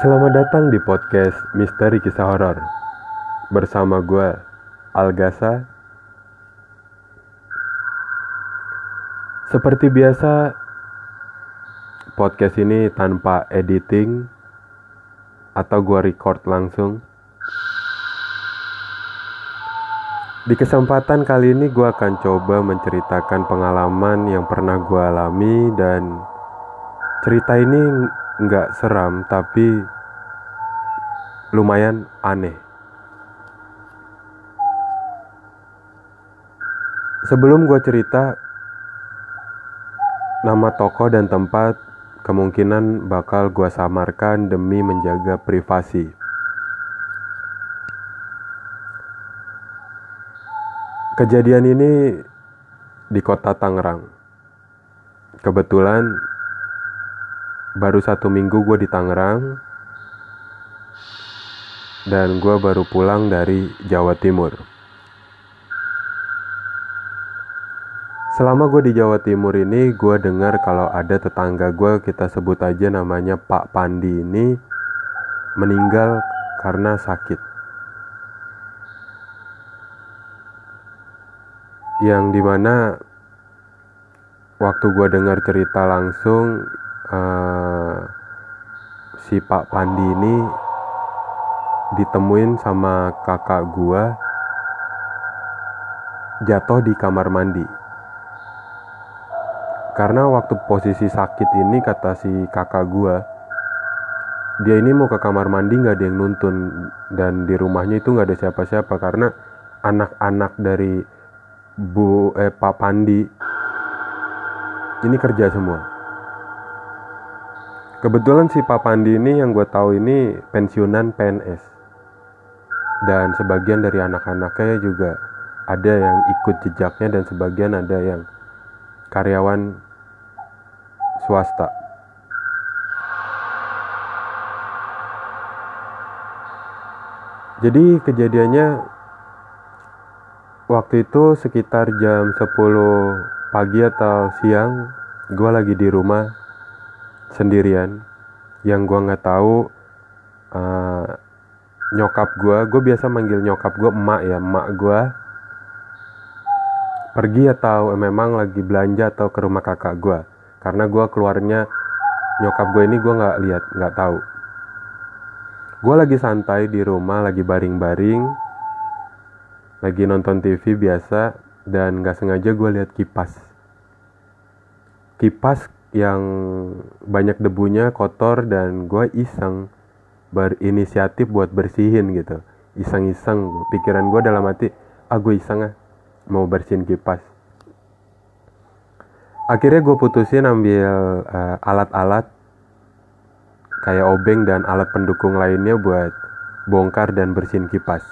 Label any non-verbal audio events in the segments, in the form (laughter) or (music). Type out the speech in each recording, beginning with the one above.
Selamat datang di podcast Misteri Kisah Horor bersama gue Algasa. Seperti biasa, podcast ini tanpa editing atau gue record langsung. Di kesempatan kali ini gue akan coba menceritakan pengalaman yang pernah gue alami dan cerita ini nggak seram tapi lumayan aneh. Sebelum gue cerita, nama toko dan tempat kemungkinan bakal gue samarkan demi menjaga privasi. Kejadian ini di kota Tangerang. Kebetulan baru satu minggu gue di Tangerang dan gue baru pulang dari Jawa Timur. Selama gue di Jawa Timur ini, gue dengar kalau ada tetangga gue, kita sebut aja namanya Pak Pandi ini, meninggal karena sakit. Yang di mana waktu gue dengar cerita langsung, uh, si Pak Pandi ini ditemuin sama kakak gua jatuh di kamar mandi. Karena waktu posisi sakit ini kata si kakak gua, dia ini mau ke kamar mandi nggak ada yang nuntun dan di rumahnya itu nggak ada siapa-siapa karena anak-anak dari Bu eh Pak Pandi ini kerja semua. Kebetulan si Pak Pandi ini yang gue tahu ini pensiunan PNS. Dan sebagian dari anak-anaknya juga ada yang ikut jejaknya dan sebagian ada yang karyawan swasta. Jadi kejadiannya waktu itu sekitar jam 10 pagi atau siang gue lagi di rumah sendirian. Yang gue nggak tahu uh, nyokap gue gue biasa manggil nyokap gue emak ya emak gue pergi atau memang lagi belanja atau ke rumah kakak gue karena gue keluarnya nyokap gue ini gue nggak lihat nggak tahu. Gue lagi santai di rumah lagi baring-baring lagi nonton TV biasa dan nggak sengaja gue lihat kipas. Kipas yang banyak debunya kotor dan gue iseng berinisiatif buat bersihin gitu. Iseng-iseng pikiran gue dalam hati ah gue iseng ah mau bersihin kipas. Akhirnya gue putusin ambil uh, alat-alat kayak obeng dan alat pendukung lainnya buat bongkar dan bersihin kipas.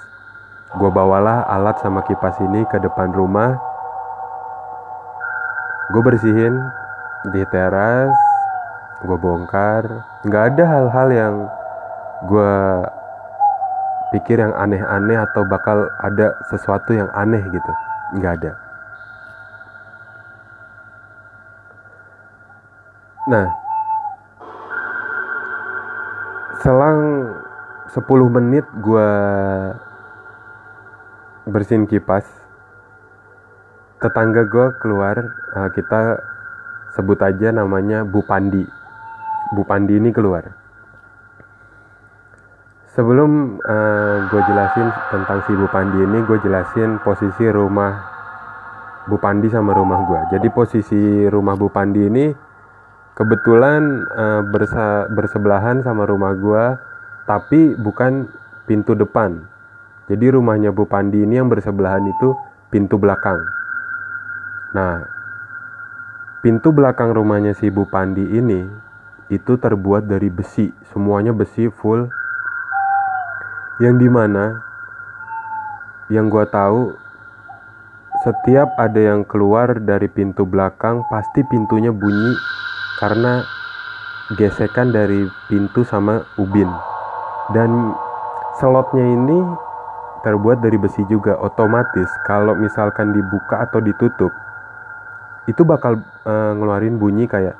Gue bawalah alat sama kipas ini ke depan rumah. Gue bersihin di teras gue bongkar. Nggak ada hal-hal yang gue pikir yang aneh-aneh atau bakal ada sesuatu yang aneh gitu. Nggak ada. Nah selang 10 menit gue bersihin kipas tetangga gue keluar uh, kita sebut aja namanya Bu Pandi. Bu Pandi ini keluar. Sebelum uh, eh, gue jelasin tentang si Bu Pandi ini, gue jelasin posisi rumah Bu Pandi sama rumah gue. Jadi posisi rumah Bu Pandi ini kebetulan uh, bersa bersebelahan sama rumah gue, tapi bukan pintu depan. Jadi rumahnya Bu Pandi ini yang bersebelahan itu pintu belakang. Nah, Pintu belakang rumahnya si Bu Pandi ini itu terbuat dari besi, semuanya besi full. Yang di mana yang gue tahu setiap ada yang keluar dari pintu belakang pasti pintunya bunyi karena gesekan dari pintu sama ubin. Dan slotnya ini terbuat dari besi juga otomatis. Kalau misalkan dibuka atau ditutup itu bakal uh, ngeluarin bunyi kayak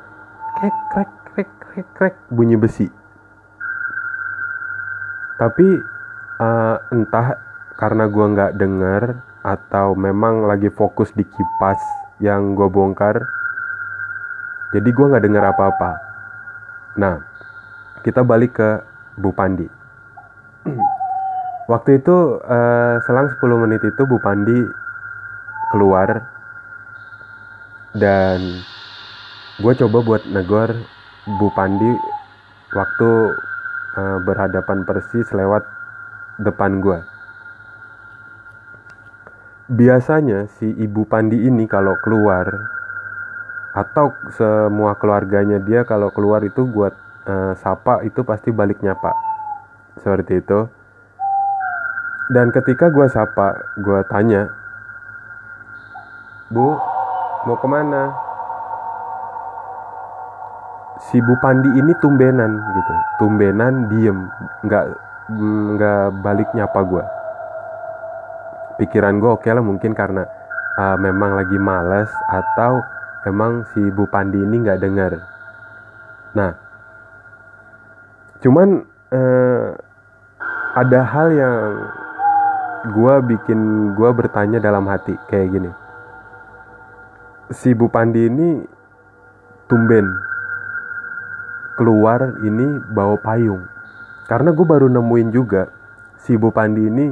krek krek krek krek krek bunyi besi. Tapi uh, entah karena gue nggak denger atau memang lagi fokus di kipas yang gue bongkar jadi gue nggak dengar apa-apa. Nah kita balik ke Bu Pandi. (clears throat) Waktu itu uh, selang 10 menit itu Bu Pandi keluar dan gue coba buat negor Bu Pandi waktu uh, berhadapan persis lewat depan gue biasanya si ibu Pandi ini kalau keluar atau semua keluarganya dia kalau keluar itu buat uh, sapa itu pasti balik nyapa seperti itu. Dan ketika gue sapa gue tanya bu mau ke mana? Si Bu Pandi ini tumbenan gitu. Tumbenan diem. Nggak nggak balik nyapa gue pikiran gue oke okay lah mungkin karena uh, memang lagi males atau emang si Bu Pandi ini nggak dengar nah cuman uh, ada hal yang gue bikin gue bertanya dalam hati kayak gini si Bu Pandi ini tumben. Keluar ini bawa payung. Karena gue baru nemuin juga si Bu Pandi ini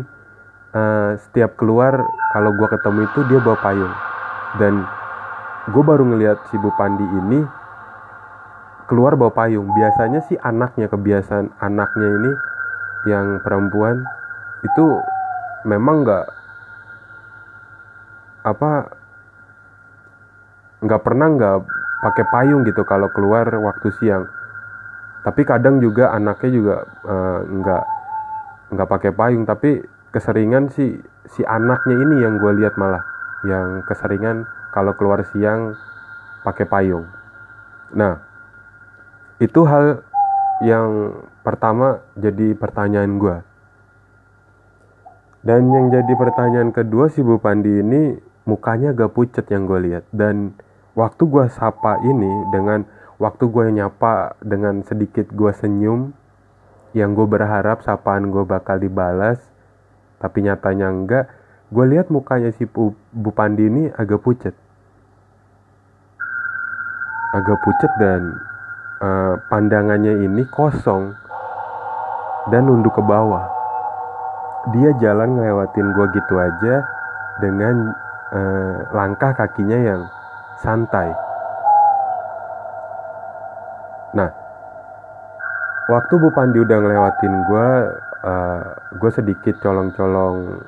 uh, setiap keluar kalau gue ketemu itu dia bawa payung. Dan gue baru ngelihat si Bu Pandi ini keluar bawa payung. Biasanya sih anaknya kebiasaan anaknya ini yang perempuan itu memang nggak apa nggak pernah nggak pakai payung gitu kalau keluar waktu siang tapi kadang juga anaknya juga uh, nggak nggak pakai payung tapi keseringan si si anaknya ini yang gue lihat malah yang keseringan kalau keluar siang pakai payung. Nah, itu hal yang pertama jadi pertanyaan gue. Dan yang jadi pertanyaan kedua si Bu Pandi ini mukanya agak pucet yang gue lihat dan waktu gue sapa ini dengan waktu gue nyapa dengan sedikit gue senyum yang gue berharap sapaan gue bakal dibalas tapi nyatanya enggak gue lihat mukanya si Bu, Bu Pandi ini agak pucet. Agak pucet dan uh, pandangannya ini kosong dan nunduk ke bawah. Dia jalan ngelewatin gue gitu aja dengan uh, langkah kakinya yang santai. Nah waktu Bu Pandi udah ngelewatin gue uh, gue sedikit colong-colong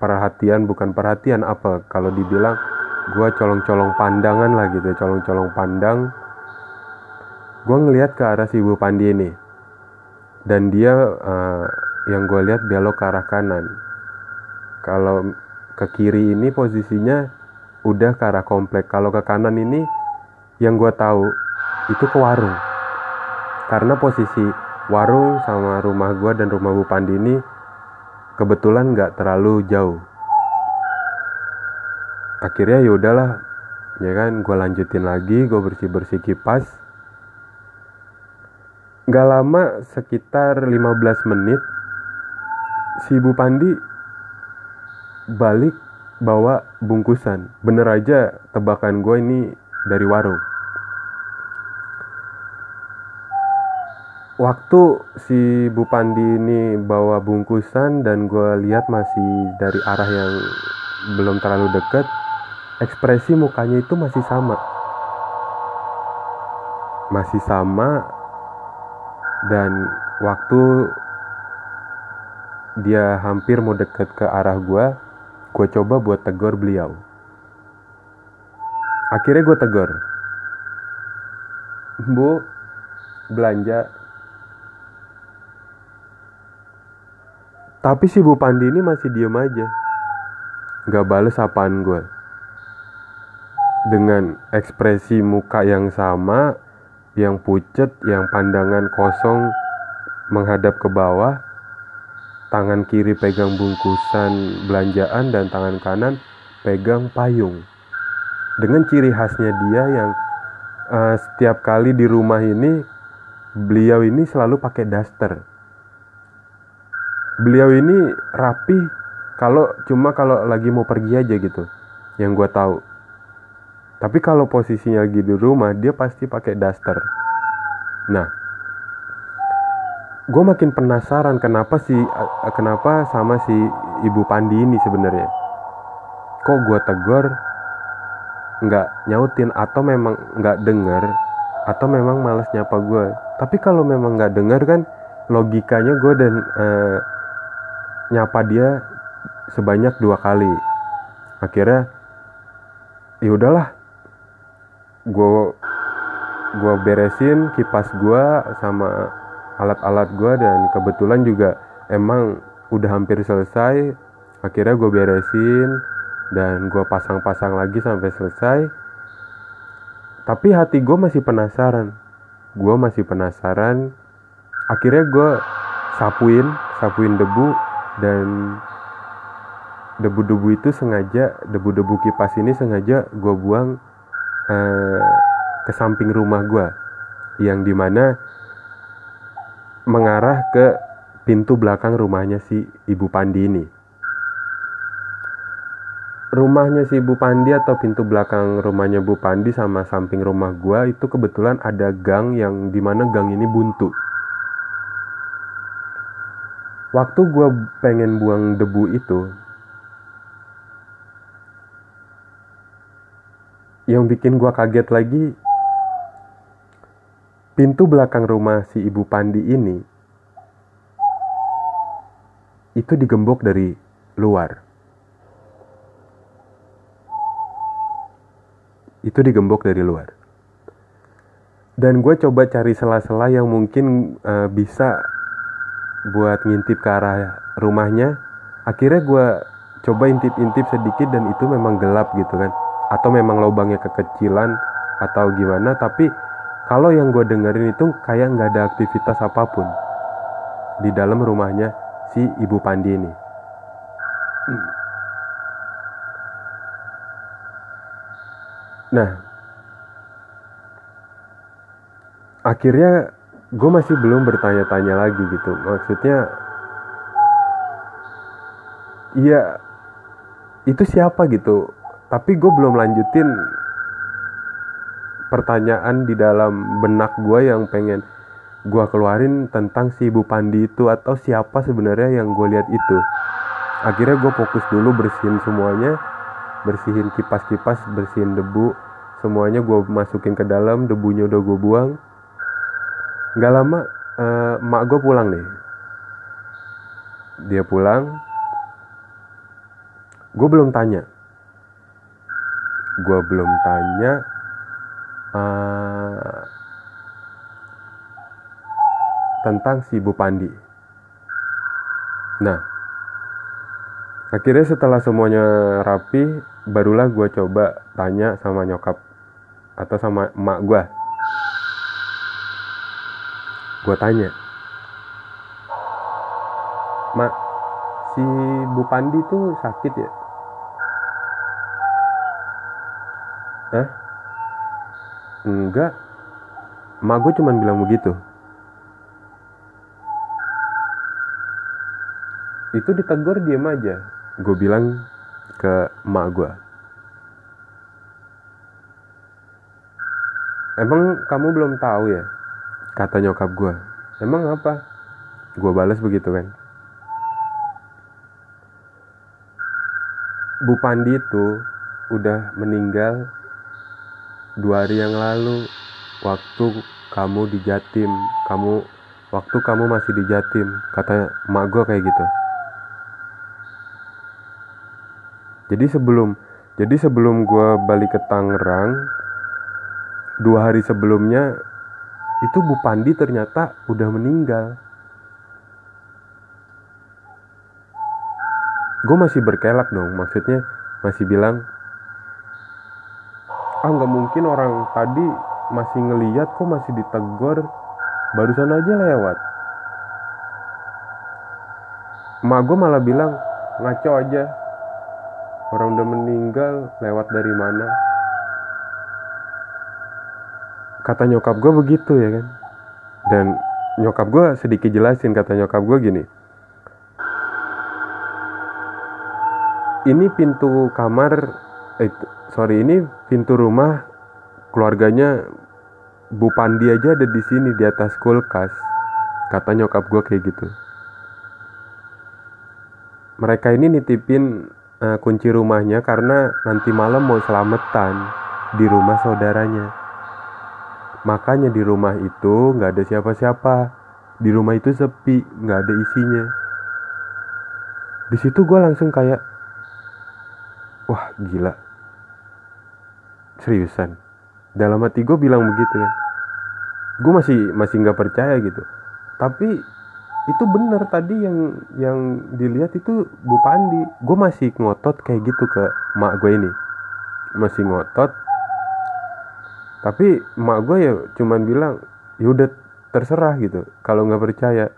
perhatian bukan perhatian apa? Kalau dibilang gue colong-colong pandangan lah gitu colong-colong pandang. Gue ngelihat ke arah si ibu Pandi ini. Dan dia uh, yang gue lihat belok ke arah kanan. Kalau ke kiri ini posisinya udah ke arah komplek. Kalau ke kanan ini yang gue tahu itu ke warung. Karena posisi warung sama rumah gue dan rumah Bu Pandi ini kebetulan nggak terlalu jauh. Akhirnya ya udahlah ya kan gue lanjutin lagi gue bersih bersih kipas. Nggak lama sekitar 15 menit si Bu Pandi balik bawa bungkusan. Bener aja tebakan gue ini dari warung. Waktu si Bu Pandi ini bawa bungkusan dan gue lihat masih dari arah yang belum terlalu deket ekspresi mukanya itu masih sama. Masih sama dan waktu dia hampir mau deket ke arah gue gue coba buat tegur beliau akhirnya gue tegur bu belanja Tapi si Bu Pandi ini masih diem aja. Gak bales apaan gue. Dengan ekspresi muka yang sama, yang pucet, yang pandangan kosong menghadap ke bawah, tangan kiri pegang bungkusan belanjaan dan tangan kanan pegang payung. Dengan ciri khasnya dia yang uh, setiap kali di rumah ini beliau ini selalu pakai daster. Beliau ini rapi kalau cuma kalau lagi mau pergi aja gitu yang gue tahu. Tapi kalau posisinya lagi di rumah dia pasti pakai daster. Nah gue makin penasaran kenapa sih kenapa sama si ibu Pandi ini sebenarnya. Kok gue tegur nggak nyautin atau memang nggak denger atau memang males nyapa gue tapi kalau memang nggak denger kan logikanya gue dan uh, nyapa dia sebanyak dua kali. Akhirnya ya udahlah. Gue gue beresin kipas gue sama alat-alat gue dan kebetulan juga emang udah hampir selesai. Akhirnya gue beresin dan gue pasang-pasang lagi sampai selesai. Tapi hati gue masih penasaran. Gue masih penasaran. Akhirnya gue sapuin sapuin debu dan debu-debu itu sengaja debu-debu kipas ini sengaja gue buang uh, ke samping rumah gue yang di mana mengarah ke pintu belakang rumahnya si ibu Pandi ini. Rumahnya si ibu Pandi atau pintu belakang rumahnya Bu Pandi sama samping rumah gue itu kebetulan ada gang yang di mana gang ini buntu. Waktu gue pengen buang debu itu yang bikin gue kaget lagi pintu belakang rumah si ibu Pandi ini itu digembok dari luar. Itu digembok dari luar. Dan gue coba cari sela-sela yang mungkin uh, bisa buat ngintip ke arah rumahnya. Akhirnya gue coba intip-intip sedikit dan itu memang gelap gitu kan. Atau memang lubangnya kekecilan atau gimana tapi kalau yang gue dengerin itu kayak nggak ada aktivitas apa pun. Di dalam rumahnya si ibu Pandi ini. Nah. Akhirnya gue masih belum bertanya-tanya lagi gitu. Maksudnya iya itu siapa gitu? Tapi gue belum lanjutin pertanyaan di dalam benak gue yang pengen gue keluarin tentang si ibu Pandi itu atau siapa sebenarnya yang gue lihat itu. Akhirnya gue fokus dulu bersihin semuanya bersihin kipas-kipas bersihin debu semuanya gue masukin ke dalam debunya udah gue buang. Nggak lama uh, mak gue pulang nih. Dia pulang. Gue belum tanya. Gue belum tanya uh, tentang si Bu Pandi. Nah akhirnya setelah semuanya rapi barulah gue coba tanya sama nyokap atau sama emak gue gue tanya mak si Bu Pandi tuh sakit ya? Hah? Enggak. Mak gue cuman bilang begitu. Itu ditegur diem aja. Gue bilang ke emak gue Emang kamu belum tahu ya? Kata nyokap gue emang apa? Gue balas begitu kan Bu Pandi itu udah meninggal dua hari yang lalu waktu kamu di Jatim kamu waktu kamu masih di Jatim kata emak gue kayak gitu jadi sebelum jadi sebelum gue balik ke Tangerang dua hari sebelumnya itu Bu Pandi ternyata udah meninggal. Gue masih berkelak dong, maksudnya masih bilang, ah nggak mungkin orang tadi masih ngeliat kok masih ditegur, barusan aja lewat. Mak gue malah bilang, ngaco aja, orang udah meninggal lewat dari mana? Kata nyokap gue begitu ya kan? Dan nyokap gue sedikit jelasin kata nyokap gue gini. Ini pintu kamar eh sorry ini pintu rumah keluarganya Bu Pandi aja ada di sini di atas kulkas. Kata nyokap gue kayak gitu. Mereka ini nitipin uh, kunci rumahnya karena nanti malam mau selamatan di rumah saudaranya. Makanya di rumah itu nggak ada siapa-siapa. Di rumah itu sepi nggak ada isinya. Di situ gue langsung kayak wah gila seriusan? Dalam hati gue bilang begitu kan? Gue masih masih nggak percaya gitu. Tapi itu bener tadi yang yang dilihat itu Bu Pandi. Gue masih ngotot kayak gitu ke mak gue ini. Masih ngotot. Tapi mak gue ya cuman bilang yaudah terserah gitu. Kalau nggak percaya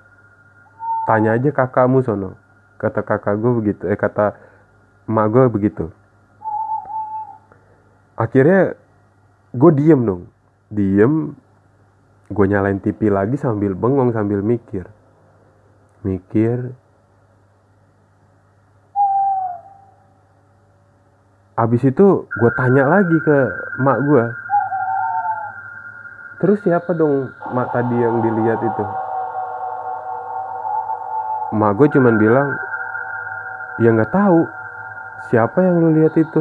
tanya aja kakakmu sono. Kata kakak gue begitu eh kata mak gue begitu akhirnya gue diem dong. Diem gue nyalain TV lagi sambil bengong sambil mikir. Mikir abis itu gue tanya lagi ke mak gue terus siapa dong mak tadi yang dilihat itu? Mak gue cuman bilang ya nggak tahu siapa yang lu lihat itu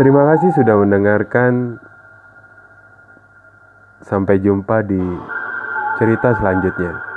Terima kasih sudah mendengarkan. Sampai jumpa di cerita selanjutnya.